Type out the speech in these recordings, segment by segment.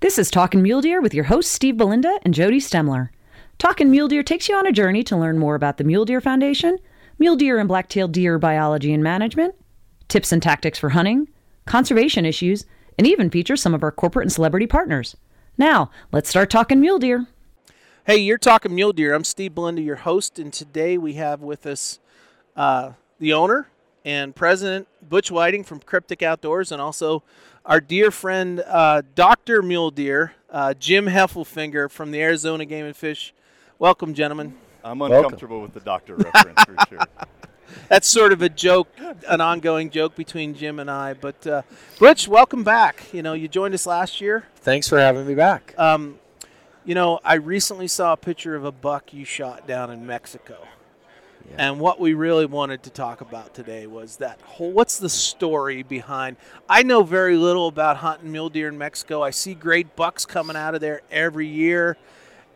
This is Talkin' Mule Deer with your hosts Steve Belinda and Jody Stemler. Talkin' Mule Deer takes you on a journey to learn more about the Mule Deer Foundation, mule deer and black-tailed deer biology and management, tips and tactics for hunting, conservation issues, and even features some of our corporate and celebrity partners. Now, let's start talking mule deer. Hey, you're talking mule deer. I'm Steve Belinda, your host, and today we have with us uh, the owner and president Butch Whiting from Kryptek Outdoors, and also our dear friend uh, Doctor Mule Deer uh, Jim Heffelfinger from the Arizona Game and Fish. Welcome, gentlemen. I'm uncomfortable with the doctor reference for sure. That's sort of a joke, an ongoing joke between Jim and I. But uh, Butch, welcome back. You know, you joined us last year. Thanks for having me back. Um, you know, I recently saw a picture of a buck you shot down in Mexico. Yeah. And what we really wanted to talk about today was that whole what's the story behind I know very little about hunting mule deer in Mexico. I see great bucks coming out of there every year.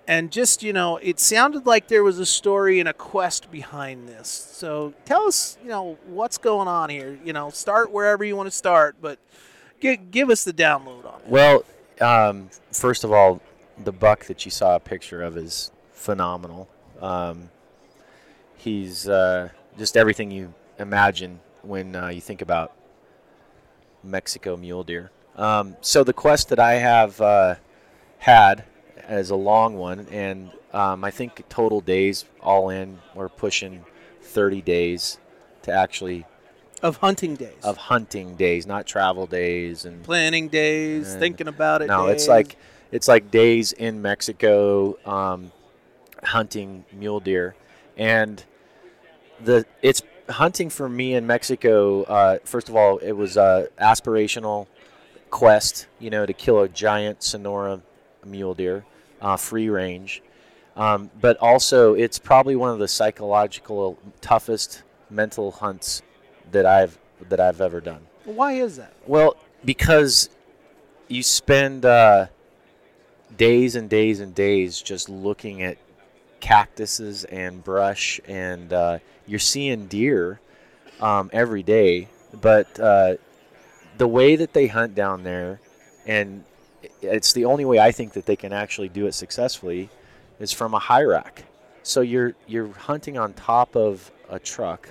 And just, you know, it sounded like there was a story and a quest behind this. So tell us, you know, what's going on here. You know, start wherever you want to start, but give, give us the download on it. Well, um, first of all, the buck that you saw a picture of is phenomenal. Um, he's uh, just everything you imagine when uh, you think about Mexico mule deer. Um, so the quest that I have uh, had is a long one, and um, I think total days all in we're pushing 30 days to actually Of hunting days. of hunting days, not travel days and planning days, And- thinking about it. No, it's like it's like days in Mexico um, hunting mule deer, and the it's hunting for me in Mexico. Uh, first of all, it was a aspirational quest, you know, to kill a giant Sonora mule deer, uh, free range. Um, but also, it's probably one of the psychological toughest mental hunts that I've that I've ever done. Why is that? Well, because you spend uh, days and days and days just looking at cactuses and brush, and uh, you're seeing deer um, every day. But uh, the way that they hunt down there, and it's the only way I think that they can actually do it successfully, is from a high rack. So you're you're hunting on top of a truck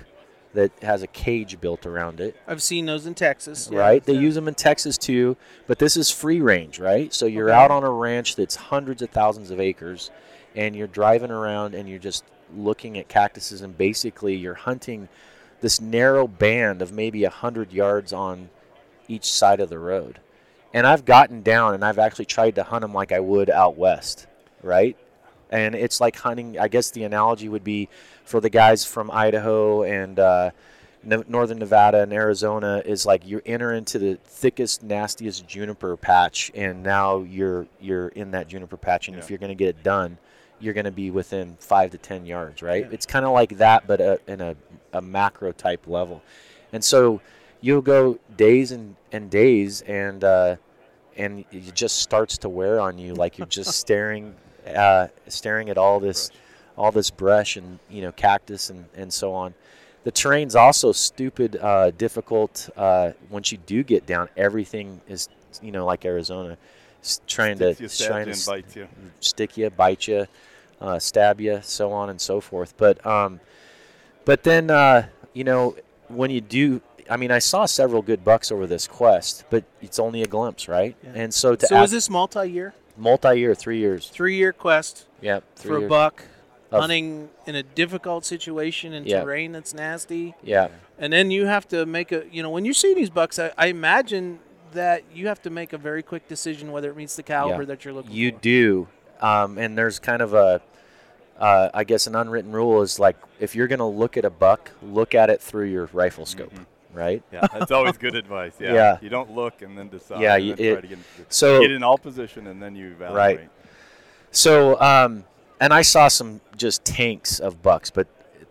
that has a cage built around it I've seen those in Texas. yeah. right? They Yeah. use them in Texas too, but this is free range, right? So you're Okay. out on a ranch that's hundreds of thousands of acres, and you're driving around and you're just looking at cactuses, and basically you're hunting this narrow band of maybe a hundred yards on each side of the road. And I've gotten down and I've actually tried to hunt them like I would out west, right? And it's like hunting. I guess the analogy would be for the guys from Idaho and uh, northern Nevada and Arizona is like you enter into the thickest, nastiest juniper patch, and now you're you're in that juniper patch, and if you're going to get it done, you're going to be within five to ten yards, right? Yeah. It's kind of like that, but uh in a, a macro type level, and so you'll go days and, and days, and uh, and it just starts to wear on you, like you're just staring, uh, staring at all this, all this brush and you know cactus and, and so on. The terrain's also stupid uh, difficult. Uh, once you do get down, everything is you know like Arizona, trying Sticks to trying to bites you. stick you, bite you, uh, stab you, so on and so forth. But um, but then uh, you know when you do, I mean, I saw several good bucks over this quest, but it's only a glimpse, right? Yeah. And so to So act- is this multi-year, multi-year, three years. three-year quest Yep, three for a buck hunting in a difficult situation and Yeah. terrain that's nasty, Yeah, and then you have to make a. You know, when you see these bucks, I, I imagine that you have to make a very quick decision whether it meets the caliber Yeah. that you're looking you for. You do, um, and there's kind of a, uh, I guess, an unwritten rule is like if you're gonna look at a buck, look at it through your rifle scope, Mhm. right? Yeah, that's always good advice. Yeah. Yeah. You don't look and then decide. Yeah, you- it- try to get, So get in all position and then you evaluate. Right. So, um, and I saw some just tanks of bucks, but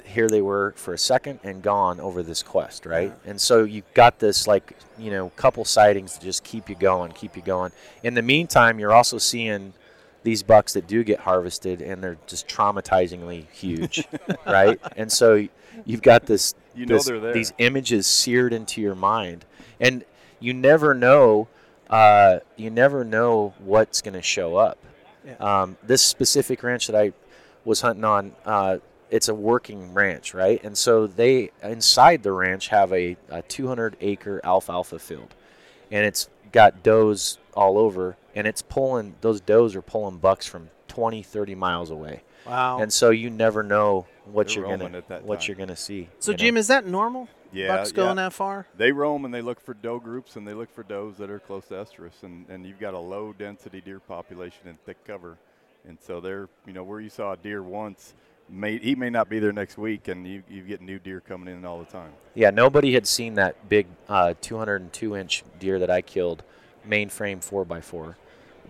here they were for a second and gone over this quest, right? And so you got this like you know couple sightings to just keep you going, keep you going. In the meantime, you're also seeing these bucks that do get harvested and they're just traumatizingly huge, right? And so you've got this, You know this- they're there. these images seared into your mind, and you never know uh, you never know what's going to show up. Yeah. Um, this specific ranch that I was hunting on, uh, it's a working ranch, right? And so they inside the ranch have a, a 200 acre alfalfa field, and it's got does all over, and it's pulling those does are pulling bucks from 20, 30 miles away. Wow. And so you never know what They're you're gonna what time. you're gonna see. so you know? Jim, is that normal? Yeah, Bucks going yeah. that far? They roam and they look for doe groups and they look for does that are close to estrus, and, and you've got a low density deer population in thick cover, and so they're you know where you saw a deer once, may he may not be there next week, and you you get new deer coming in all the time. Yeah, nobody had seen that big uh, 202 inch deer that I killed, mainframe 4x4.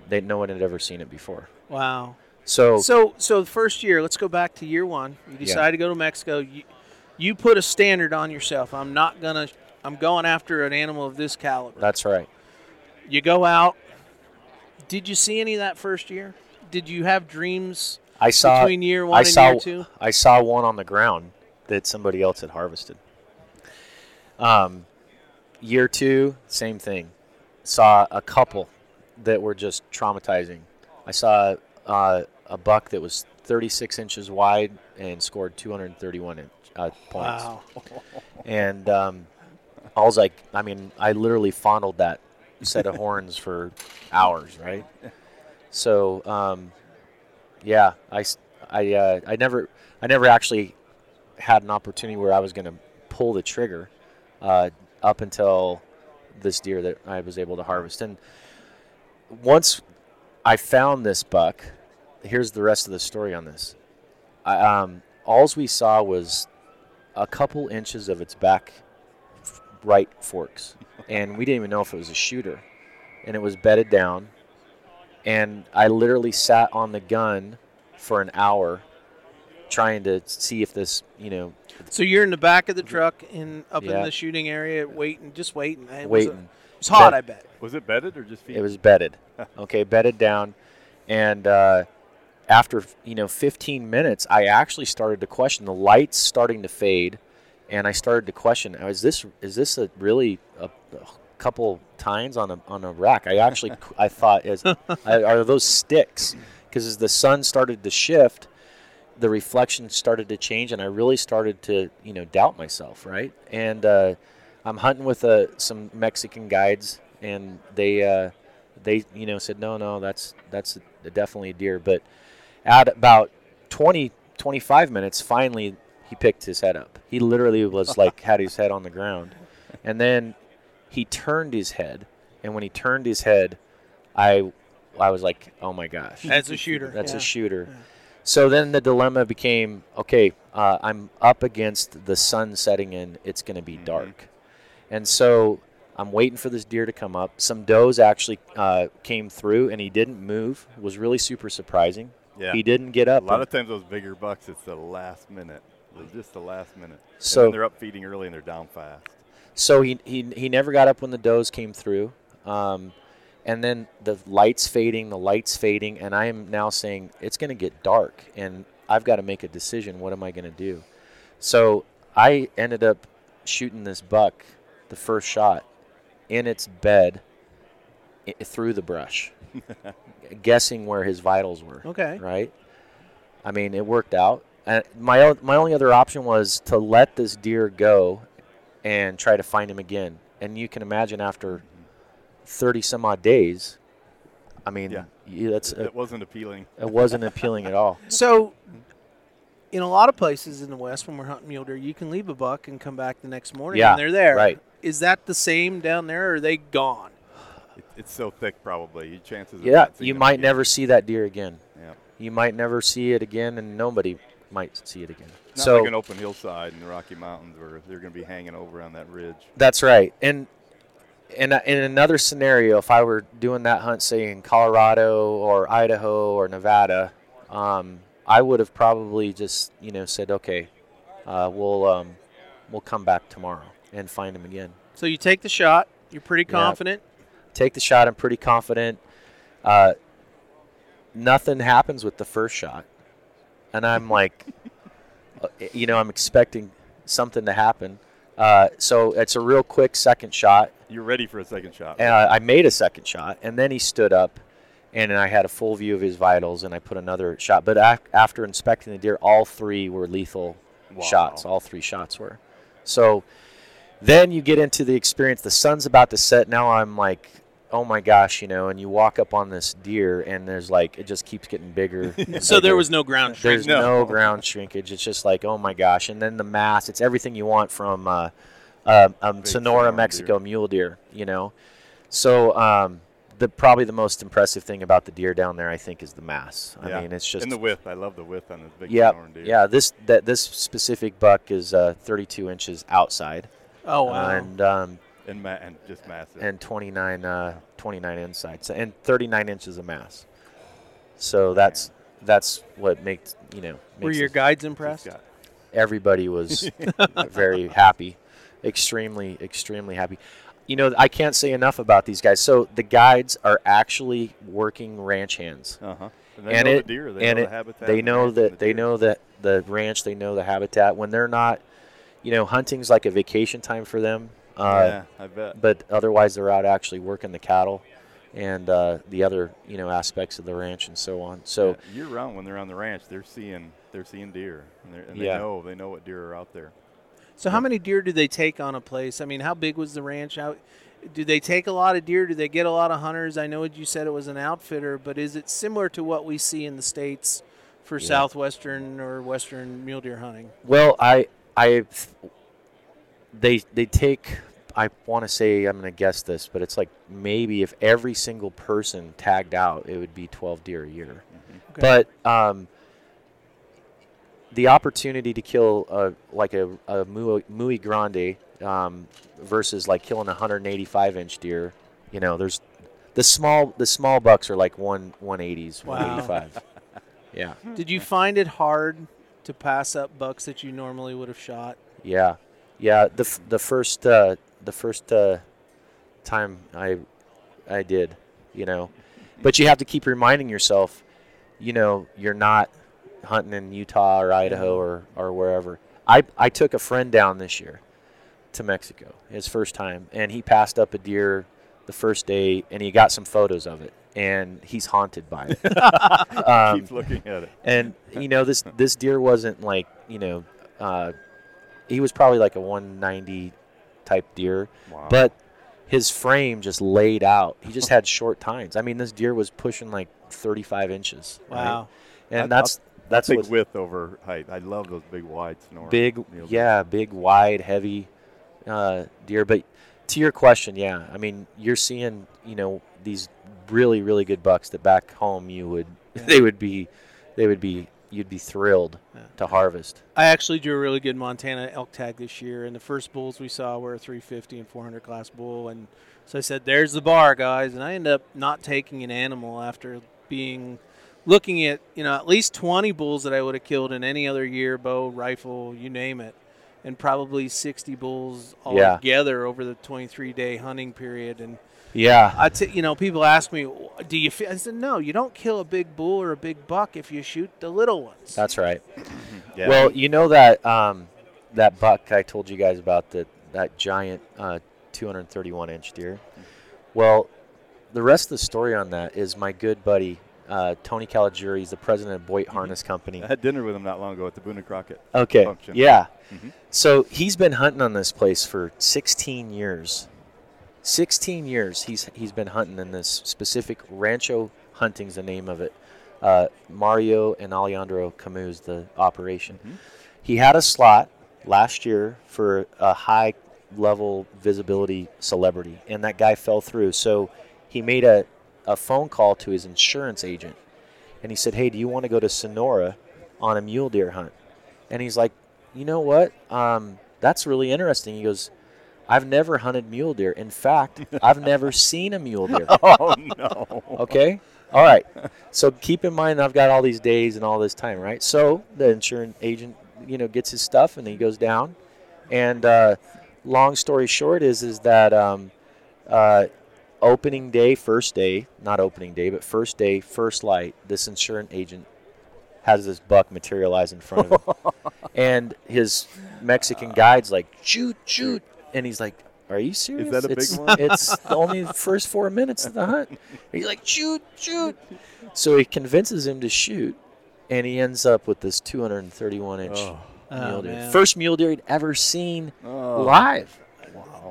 They, no one had ever seen it before. Wow. So, So, so the first year, let's go back to year one. You Yeah. decide to go to Mexico. You, you put a standard on yourself. I'm not gonna. I'm going after an animal of this caliber. that's right. You go out. Did you see any of that first year? Did you have dreams I saw between year one I and saw year two? I saw one on the ground that somebody else had harvested. Um, year two, same thing. Saw a couple that were just traumatizing. I saw uh, a buck that was 36 inches wide and scored 231 inch, uh, points. Wow. And um, I was like, I mean, I literally fondled that set of horns for hours, right? So, um, yeah, I, I, uh, I never, I never actually had an opportunity where I was going to pull the trigger uh, up until this deer that I was able to harvest. And once I found this buck, here's the rest of the story on this. I, um, alls we saw was a couple inches of its back right forks, and we didn't even know if it was a shooter, and it was bedded down, and I literally sat on the gun for an hour, trying to see if this, you know, So you're in the back of the truck in up in the shooting area, waiting, just waiting. It was, a- waiting. it's hot, That- I bet. Was it bedded or just feet? It was bedded. Okay, bedded down, and uh, after you know 15 minutes, I actually started to question the lights starting to fade, and I started to question: Is this is this a really a, a couple tines on a on a rack? I actually I thought is are those sticks? Because as the sun started to shift, the reflection started to change, and I really started to you know doubt myself, right? And uh, I'm hunting with uh, some Mexican guides, and they uh, they you know said no, no, that's that's definitely a deer. But at about 20, 25 minutes, finally he picked his head up. He literally was like had his head on the ground, and then he turned his head, and when he turned his head, I I was like, oh my gosh, That's a shooter. that's yeah. a shooter. So then the dilemma became okay, uh, I'm up against the sun setting in, it's going to be dark. And so I'm waiting for this deer to come up. Some does actually uh, came through and he didn't move. It was really super surprising. yeah. He didn't get up. a lot and- of times those bigger bucks, it's the last minute. It's just the last minute. So- then they're up feeding early and they're down fast. So he, he, he never got up when the does came through. Um, and then the lights fading, the lights fading, and I am now saying it's going to get dark, and I've got to make a decision. What am I going to do? So I ended up shooting this buck, the first shot, in its bed, i- through the brush, guessing where his vitals were. Okay. Right. I mean, it worked out. And my o- my only other option was to let this deer go, and try to find him again. And you can imagine after thirty some odd days, I mean, Yeah. you- that's It wasn't appealing. it wasn't appealing at all. So, in a lot of places in the West, when we're hunting mule deer, you can leave a buck and come back the next morning, Yeah, and they're there. right. Is that the same down there, or are they gone? It, it's so thick, probably. Your chances. Of Yeah, not you might never see that deer again. Yeah. You might never see it again, and nobody might see it again. Not so like an open hillside in the Rocky Mountains where they're going to be hanging over on that ridge. That's right. And in, in another scenario, if I were doing that hunt, say in Colorado or Idaho or Nevada, um, I would have probably just you know said, okay, uh, we'll um, we'll come back tomorrow and find him again. So you take the shot. You're pretty Yeah. confident. Take the shot. I'm pretty confident. Uh, nothing happens with the first shot, and I'm like, uh, you know, I'm expecting something to happen. Uh, so it's a real quick second shot. You're ready for a second shot. Uh, I made a second shot, and then he stood up, and I had a full view of his vitals, and I put another shot. But ac- after inspecting the deer, all three were lethal Wow. shots. All three shots were. So then you get into the experience. The sun's about to set. Now I'm like, oh my gosh, you know. And you walk up on this deer, and there's like it just keeps getting bigger. and So there was no ground There's shrinkage. no. No. ground shrinkage. It's just like, oh my gosh. And then the mass, it's everything you want from uh, uh, um, Sonora, Sonora Mexico mule deer, you know. So um, the probably the most impressive thing about the deer down there, I think, is the mass. Yeah. I mean, it's just and the width. I love the width on this big yeah, Sonoran deer. yeah. This that this specific buck is uh, 32 inches outside Oh wow. and um, and, ma- and just massive. and 29 uh, 29 inside, so, and 39 inches of mass. So that's that's what makes you know. Were your it- guides impressed? everybody was very happy, extremely, extremely happy. You know, I can't say enough about these guys. So the guides are actually working ranch hands, Uh-huh. And they and know it the deer. They and know it, the habitat. they and the know that the they know that the ranch, they know the habitat. When they're not, you know, hunting's like a vacation time for them. Uh, yeah, I bet. But otherwise, they're out actually working the cattle and uh, the other, you know, aspects of the ranch and so on. So. Yeah, year round when they're on the ranch, they're seeing they're seeing deer, and, they're, Yeah. know they know what deer are out there. So how many deer do they take on a place? I mean, how big was the ranch? How do they take a lot of deer? Do they get a lot of hunters? I know you said it was an outfitter, but is it similar to what we see in the states for Yeah. southwestern or western mule deer hunting? Well, I, I, they, they take. I want to say I'm going to guess this, but it's like maybe if every single person tagged out, it would be 12 deer a year. Okay. But um, the opportunity to kill a, like a, a muy, muy grande um, versus like killing a 185 inch deer, you know, there's the small the small bucks are like one 180s, Wow. 185. yeah. Did you find it hard to pass up bucks that you normally would have shot? Yeah, yeah. The f- the first uh, the first uh, time I I did, you know, but you have to keep reminding yourself, you know, you're not hunting in Utah or Idaho or or wherever. I I took a friend down this year to Mexico, his first time, and he passed up a deer the first day, and he got some photos of it, and he's haunted by it. um, Keeps looking at it. and you know this this deer wasn't like you know uh, he was probably like a 190 type deer Wow. but his frame just laid out he just had short tines i mean this deer was pushing like 35 inches right? Wow. and I- that's that's big what width over height. I love those big wide snore. big mule deer. yeah big wide heavy uh, deer but to your question yeah i mean you're seeing you know these really really good bucks that back home you would they would be they would be you'd be thrilled Yeah. to harvest I actually drew a really good Montana elk tag this year, and the first bulls we saw were a 350 and 400 class bull, and so I said, "There's the bar, guys," and I ended up not taking an animal after being looking at you know at least 20 bulls that I would have killed in any other year, bow, rifle, you name it, and probably 60 bulls all Yeah. together over the 23 day hunting period, and yeah I t- you know, people ask me, "Do you?" Feel? I said, "No, you don't kill a big bull or a big buck if you shoot the little ones." that's right Yeah. well you know that um, that buck i told you guys about that that giant uh, 231 inch deer well the rest of the story on that is my good buddy uh, tony caligiuri he's the president of boyd harness company I had dinner with him not long ago at the Boone and Crockett. Okay. function. Yeah. Mhm. So he's been hunting on this place for 16 years. 16 years he's he's been hunting in this specific Rancho Hunting's the name of it. Uh, Mario and Alejandro Camou the operation. Mhm. He had a slot last year for a high level visibility celebrity, and that guy fell through. So he made a, a phone call to his insurance agent, and he said, "Hey, do you want to go to Sonora on a mule deer hunt?" And he's like, "You know what? Um, that's really interesting." He goes, "I've never hunted mule deer. In fact, I've never seen a mule deer." Oh no. Okay. All right. So keep in mind, I've got all these days and all this time, right? So the insurance agent, you know, gets his stuff and he goes down. And uh, long story short is is that um, uh, opening day, first day, not opening day, but first day, first light. This insurance agent has this buck materialize in front of him, and his Mexican guide's like, "Shoot, shoot!" And he's like, "Are you serious? Is that a big it's, one?" It's only the first four minutes of the hunt." He's like, "Shoot, shoot!" So he convinces him to shoot, and he ends up with this 231 inch Oh. Oh, mule deer, man. first mule deer he'd ever seen Oh. live.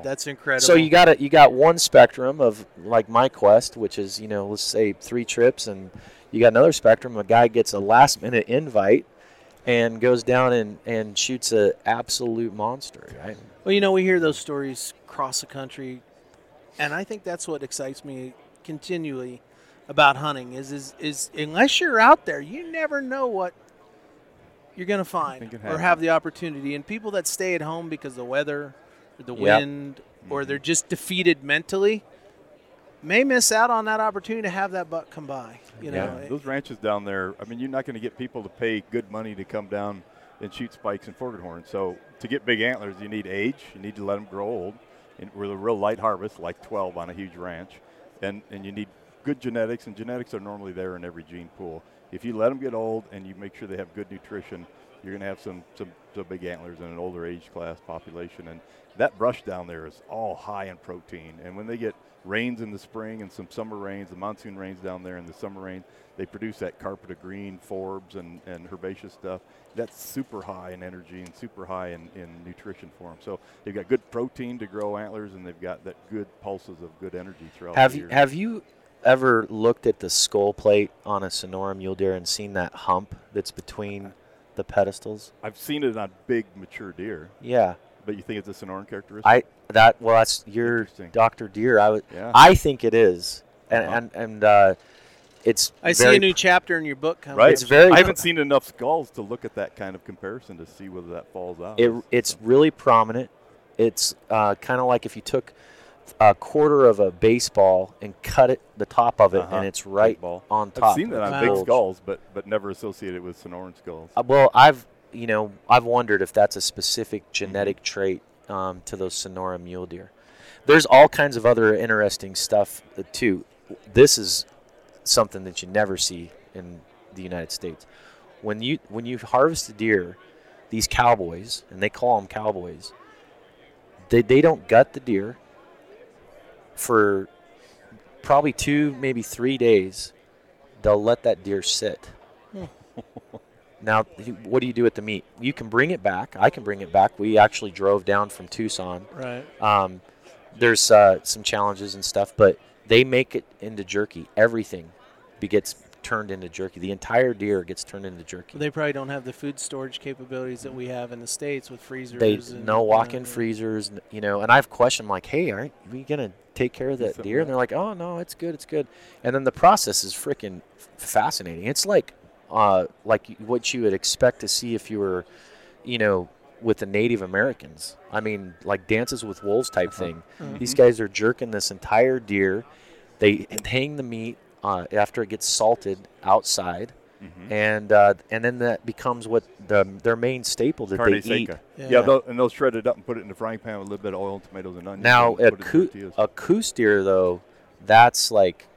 That's incredible. So you got a, you got one spectrum of like my quest, which is you know let's say three trips, and you got another spectrum. A guy gets a last minute invite and goes down and, and shoots an absolute monster, right? Well, you know, we hear those stories across the country, and I think that's what excites me continually about hunting is is, is unless you're out there, you never know what you're going to find or have the opportunity. And people that stay at home because of the weather, or the Yep. wind, or mm-hmm. they're just defeated mentally, may miss out on that opportunity to have that buck come by. You know, Yeah, those ranches down there. I mean, you're not going to get people to pay good money to come down and shoot spikes and forked horn. So to get big antlers, you need age. You need to let them grow old. And with a real light harvest, like 12 on a huge ranch, and and you need good genetics. And genetics are normally there in every gene pool. If you let them get old and you make sure they have good nutrition, you're going to have some, some some big antlers in an older age class population. And that brush down there is all high in protein. And when they get rains in the spring and some summer rains, the monsoon rains down there and the summer rain, they produce that carpet of green forbs and, and herbaceous stuff. That's super high in energy and super high in, in nutrition for them. So they've got good protein to grow antlers and they've got that good pulses of good energy throughout Have the you year. have you ever looked at the skull plate on a Sonora mule deer and seen that hump that's between the pedestals? I've seen it on big mature deer, Yeah, but you think it's a Sonoran characteristic? I that well that's your Dr. Deer. I would Yeah. I think it is, and Uh-huh. and and uh, it's I see a new chapter in your book coming. right? It's very I haven't seen enough skulls to look at that kind of comparison to see whether that falls out. It, it's really prominent. It's uh, kind of like if you took a quarter of a baseball and cut it the top of it, Uh-huh. and it's right ball. on I've seen that on Wow. big skulls, but but never associated with Sonoran skulls. Uh, well, I've you know I've wondered if that's a specific Mm-hmm. genetic trait um, to those Sonora mule deer. There's all kinds of other interesting stuff too. This is something that you never see in the United States. When you when you harvest a deer, these cowboys and they call them cowboys. They they don't gut the deer for probably two maybe three days. They'll let that deer sit. Now, what do you do with the meat? You can bring it back. I can bring it back. We actually drove down from Tucson. Right. Um, there's uh, some challenges and stuff, but they make it into jerky. Everything gets turned into jerky. The entire deer gets turned into jerky. They probably don't have the food storage capabilities that we have in the states with freezers. They and, no walk-in know, freezers, you know. And I've questioned like, "Hey, aren't we gonna take care of that deer?" And they're like, "Oh no, it's good, it's good." And then the process is freaking fascinating. It's like, uh, like what you would expect to see if you were, you know, with the Native Americans. I mean, like dances with wolves type thing. These guys are jerking this entire deer. They hang the meat uh, after it gets salted outside. Mm-hmm. And uh, and then that becomes what the, their main staple that Carne they eat. Yeah. Yeah, they'll, and they'll shred it up and put it in the frying pan with a little bit of oil, and tomatoes, and onions. Now a coo- a Coues deer though, that's like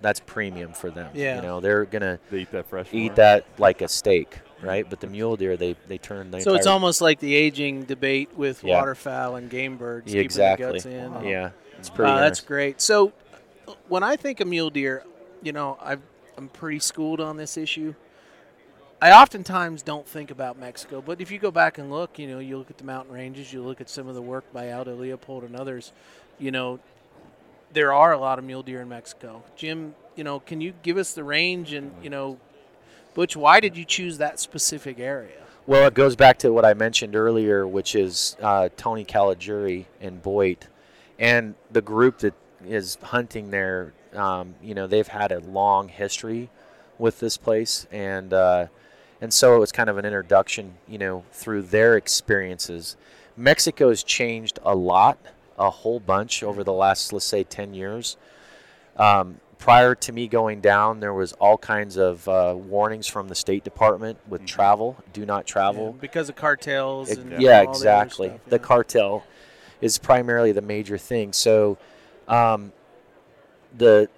that's premium for them. Yeah. You know, they're gonna They eat that fresh. eat for 'em. that like a steak, right? But the mule deer, they they turn the So it's almost like the aging debate with Yeah. waterfowl and game birds. Yeah, keeping exactly. The guts in. and- Yeah, it's pretty. Wow, that's great. So, uh, when I think of mule deer, you know, I've, I'm pretty schooled on this issue. I oftentimes don't think about Mexico, but if you go back and look, you know, you look at the mountain ranges, you look at some of the work by Aldo Leopold and others, you know, there are a lot of mule deer in Mexico. Jim, you know, can you give us the range and, you know, Butch, why did you choose that specific area? Well, it goes back to what I mentioned earlier, which is uh, Tony Caligiuri and Boyd, and the group that is hunting there. Um, you know, they've had a long history with this place, and uh, and so it was kind of an introduction, you know, through their experiences. Mexico's changed a lot, a whole bunch over the last, let's say, ten years. Um, prior to me going down, there was all kinds of uh, warnings from the State Department with travel. Do not travel. Yeah, because of cartels. And yeah, all the exactly. stuff, The cartel is primarily the major thing. So, um, the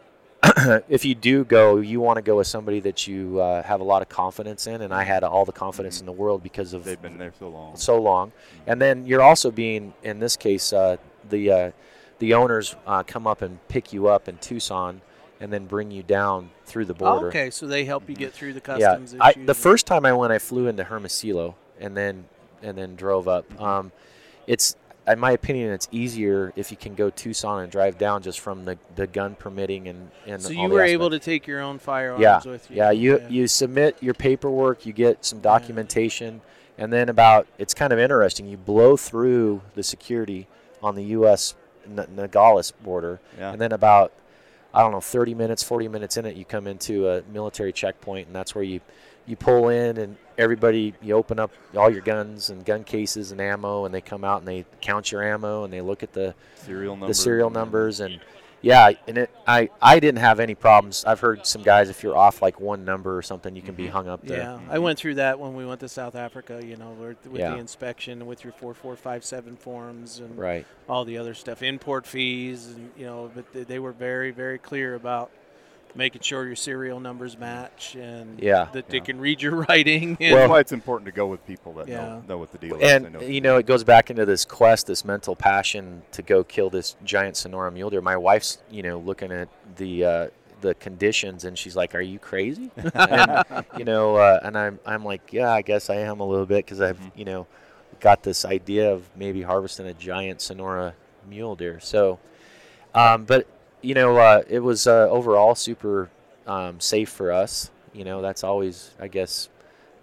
if you do go, you want to go with somebody that you uh, have a lot of confidence in, and I had all the confidence in the world because of They've been there so long. so long. And then you're also being, in this case, uh, the uh, the owners uh, come up and pick you up in Tucson, and then bring you down through the border. okay, so they help you get through the Yeah, customs I, the first time I went, I flew into Hermosillo and then and then drove up. Um, it's in my opinion, it's easier if you can go Tucson and drive down just from the, the gun permitting and and so you were able to take your own firearms yeah with you. yeah you Okay. you submit your paperwork you get some documentation and then about it's kind of interesting you blow through the security on the U.S. N- Nogales border Yeah. and then about I don't know 30 minutes 40 minutes in it you come into a military checkpoint and that's where you you pull in and everybody you open up all your guns and gun cases and ammo and they come out and they count your ammo and they look at the serial the numbers. serial numbers and yeah and it I I didn't have any problems I've heard some guys if you're off like one number or something you can be mm-hmm. hung up there Yeah, I went through that when we went to South Africa. You know, with, with Yeah. the inspection, with your four four five seven forms, and right all the other stuff, import fees, and you know, but they were very very clear about making sure your serial numbers match and Yeah. that they can read your writing. And That's why it's important to go with people that Yeah. know, know what the deal is. And know you know it goes back into this quest this mental passion to go kill this giant sonora mule deer my wife's you know looking at the uh, the conditions and she's like are you crazy and you know uh, and i'm i'm like yeah i guess i am a little bit because i've Mhm. you know got this idea of maybe harvesting a giant sonora mule deer so um, but you know uh, it was uh, overall super um, safe for us you know that's always i guess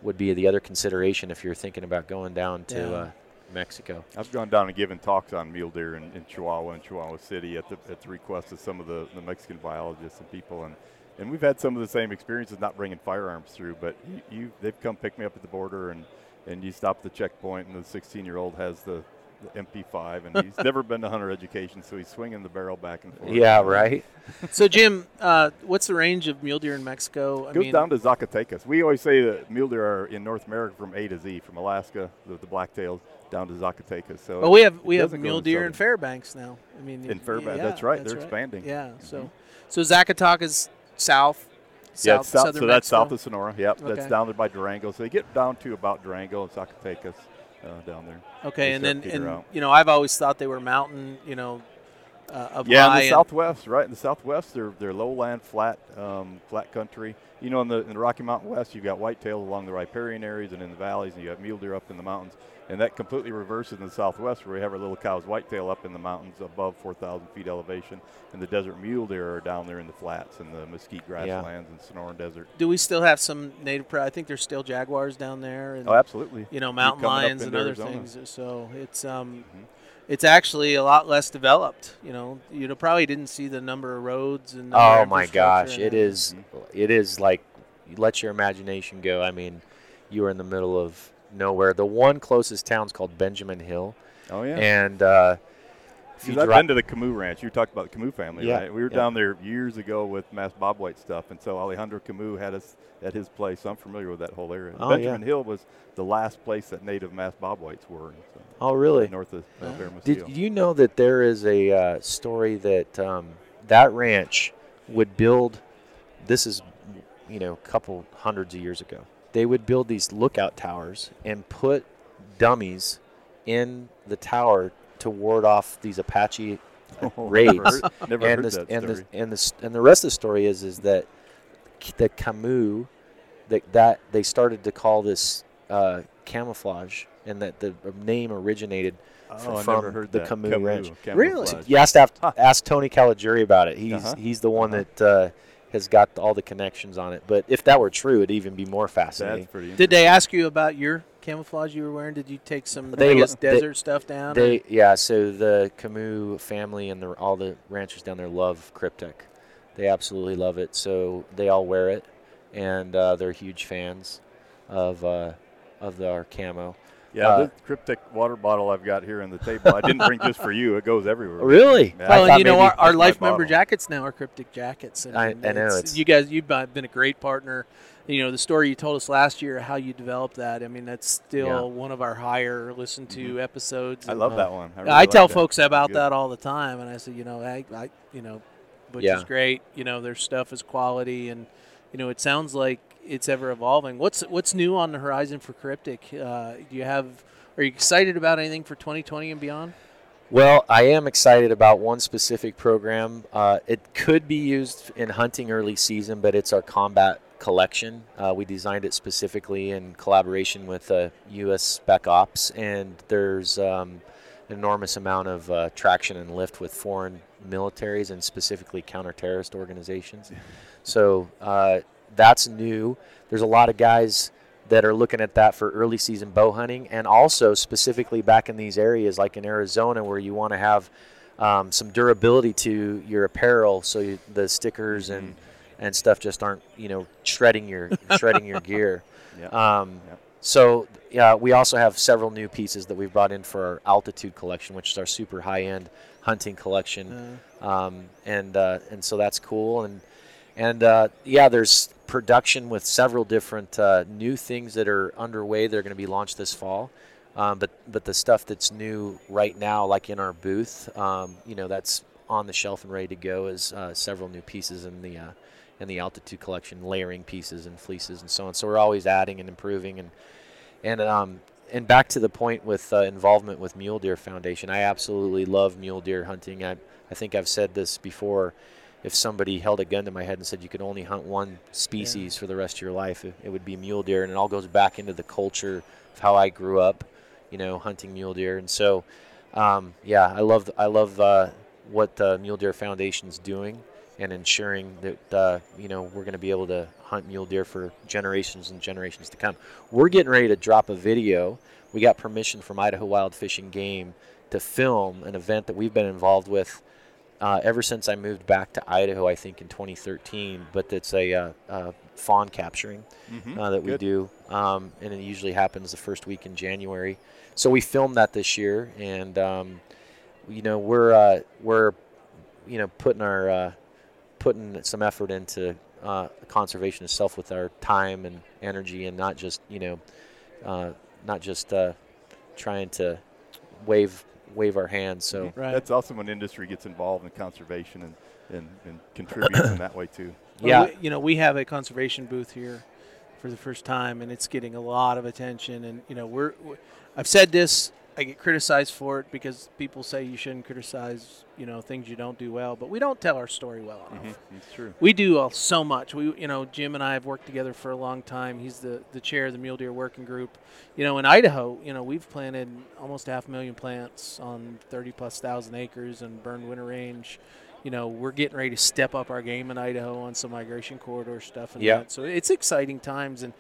would be the other consideration if you're thinking about going down to Yeah. uh, Mexico. I've gone down and given talks on mule deer in, in Chihuahua and Chihuahua City at the, at the request of some of the, the Mexican biologists and people. And, and we've had some of the same experiences not bringing firearms through, but you, you they've come pick me up at the border and, and you stop at the checkpoint and the 16 year old has the, the MP5 and he's never been to hunter education, so he's swinging the barrel back and forth. Yeah, right. so Jim, uh, what's the range of mule deer in Mexico? I goes mean, down to Zacatecas. We always say that mule deer are in North America from A to Z, from Alaska, the, the blacktails, down to Zacatecas. So Well, we have we have mule deer in. Fairbanks now. I mean, In Fairbanks, yeah, that's right, they're expanding. Yeah, so Mhm. so Zacatecas south, south yeah, it's south, southern so that's Mexico. south of Sonora. Yep, Okay. that's down there by Durango. So they get down to about Durango and Zacatecas uh, down there. Okay, and then and out. you know I've always thought they were mountain, you know, uh, up Yeah, in the southwest, right in the southwest, they're they're lowland, flat, um, flat country. You know, in the in the Rocky Mountain West, you've got whitetails along the riparian areas and in the valleys, and you have mule deer up in the mountains. And that completely reverses in the southwest, where we have our little Coues whitetail up in the mountains above 4,000 feet elevation, and the desert mule deer are down there in the flats and the mesquite grasslands and Sonoran Desert. Do we still have some native? Pre- I think there's still jaguars down there, and Oh, absolutely. you know mountain lions and other Arizona. things. So it's um, Mhm. It's actually a lot less developed. You know, you know, probably didn't see the number of roads and. number Oh my gosh, and it everything. is it is like you let your imagination go. I mean, you are in the middle of nowhere. The one closest town's called Benjamin Hill, Oh yeah. and uh, if you Because I've been to the Camou Ranch. You talked about the Camou family, Yeah, right? We were yeah. down there years ago with Masked Bobwhite stuff, and so Alejandro Camou had us at his place. So I'm familiar with that whole area. Oh, Benjamin yeah. Hill was the last place that native Masked Bobwhites were. So, oh really? North of uh. Did you know that there is a uh, story that um, that ranch would build? This is, you know, a couple hundreds of years ago. They would build these lookout towers and put dummies in the tower to ward off these Apache Oh, Never raids. heard, never and heard the, that and story. the and the and the rest of the story is is that the Camou that that they started to call this uh, camouflage and that the name originated oh, I from never heard the that. Camou Ranch. Really? camouflage. You asked to Huh. ask Tony Caligiuri about it. He's Uh-huh. he's the one Uh-huh. that uh, has got all the connections on it. But if that were true, it'd even be more That's fascinating. pretty. Did they ask you about your camouflage you were wearing? Did you take some They I guess, they- desert stuff down? or- They yeah. So the Camou family and the, all the ranchers down there love Kryptek. They absolutely love it. So they all wear it, and uh, they're huge fans of uh, of the, our camo. Yeah, uh, this Kryptek water bottle I've got here on the table. I didn't bring just for you. It goes everywhere. Really? Yeah, well, and you know our, our that's my life member bottle. jackets now are Kryptek jackets. And, I- I know, it's- it's- you guys. You've been a great partner. You know the story you told us last year, how you developed that. I mean, that's still Yeah. one of our higher listened to episodes. I and love Uh, that one. I, I, really like tell that. folks about that all the time, and I said, you know, I, I you know, which Yeah. is great. You know, their stuff is quality, and you know, it sounds like it's ever evolving. What's what's new on the horizon for Kryptek? Uh, do you have? Are you excited about anything for 2020 and beyond? Well, I am excited about one specific program. Uh, it could be used in hunting early season, but it's our combat collection. Uh, we designed it specifically in collaboration with uh, U.S. Spec Ops, and there's um, an enormous amount of uh, traction and lift with foreign militaries and specifically counter-terrorist organizations. So uh, that's new. There's a lot of guys that are looking at that for early season bow hunting, and also specifically back in these areas like in Arizona where you want to have um, some durability to your apparel, so you, the stickers and and stuff just aren't you know shredding your shredding your gear. Yeah. Um, Yep. So yeah, we also have several new pieces that we've brought in for our altitude collection, which is our super high end hunting collection, um, and uh, and so that's cool. And and uh, yeah, there's production with several different uh, new things that are underway. They're going to be launched this fall. Um, but but the stuff that's new right now, like in our booth, um, you know, that's on the shelf and ready to go, is uh, several new pieces in the uh, in the altitude collection, layering pieces and fleeces and so on. So we're always adding and improving and and um, and back to the point with uh, involvement with Mule Deer Foundation, I absolutely love mule deer hunting. I I think I've said this before. If somebody held a gun to my head and said you could only hunt one species for the rest of your life, it, it would be mule deer, and it all goes back into the culture of how I grew up, you know, hunting mule deer. And so, um, yeah, I love I love uh, what the Mule Deer Foundation's doing and ensuring that uh, you know we're going to be able to hunt mule deer for generations and generations to come. We're getting ready to drop a video. We got permission from Idaho Wild Fish and Game to film an event that we've been involved with uh, ever since I moved back to Idaho. I think in 2013, but it's a uh, uh, fawn capturing Mhm. uh, that we Good. do, um, and it usually happens the first week in January. So we filmed that this year, and um, you know we're uh, we're you know putting our uh, putting some effort into uh, conservation itself with our time and energy, and not just you know uh, not just uh, trying to wave wave our hands. So Right. That's awesome when industry gets involved in conservation and, and, and contributes in that way too. Well, yeah, we- you know, we have a conservation booth here for the first time, and it's getting a lot of attention. And you know, we're, we I've said this. I get criticized for it because people say you shouldn't criticize, you know, things you don't do well. But we don't tell our story well enough. Mm-hmm. It's true. We do so much. We, you know, Jim and I have worked together for a long time. He's the, the chair of the Mule Deer Working Group. You know, in Idaho, you know, we've planted almost half a million plants on 30 plus thousand acres and burned winter range. You know, we're getting ready to step up our game in Idaho on some migration corridor stuff. And Yeah. that. So it's exciting times. And,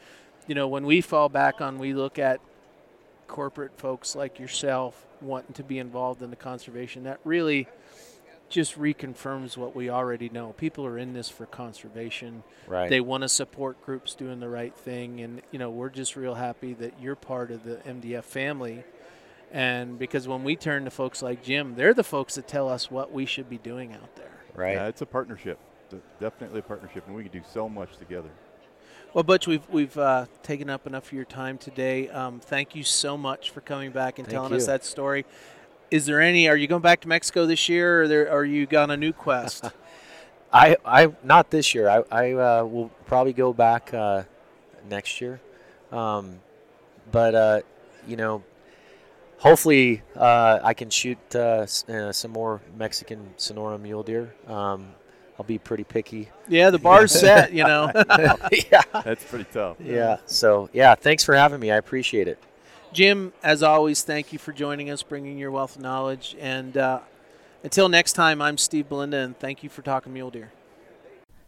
you know, when we fall back on, we look at corporate folks like yourself wanting to be involved in the conservation, that really just reconfirms what we already know. People are in this for conservation. right. They want to support groups doing the right thing, and you know we're just real happy that you're part of the MDF family. And because when we turn to folks like Jim, they're the folks that tell us what we should be doing out there. right. Yeah, it's a partnership. D- Definitely a partnership, and we can do so much together. Well, Butch, we've we've uh, taken up enough of your time today. Um, thank you so much for coming back and Thank telling us that story. Is there any? Are you going back to Mexico this year, or there, are you on a new quest? I, I not this year. I, I uh, will probably go back uh, next year, um, but uh, you know, hopefully uh, I can shoot uh, uh, some more Mexican Sonora mule deer. Um, I'll be pretty picky. yeah, the bar's set. You know. yeah, That's pretty tough. yeah. So yeah, thanks for having me. I appreciate it. Jim, as always, thank you for joining us, bringing your wealth of knowledge. And uh, until next time, I'm Steve Belinda, and thank you for talking mule deer.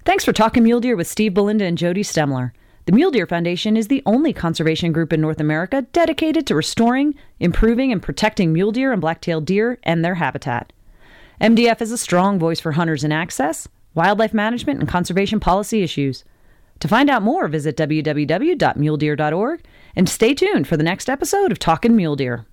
Thanks for talking mule deer with Steve Belinda and Jody Stemler. The Mule Deer Foundation is the only conservation group in North America dedicated to restoring, improving, and protecting mule deer and black-tailed deer and their habitat. MDF is a strong voice for hunters in access, wildlife management, and conservation policy issues. To find out more, visit www.muledeer.org and stay tuned for the next episode of Talkin' Mule Deer.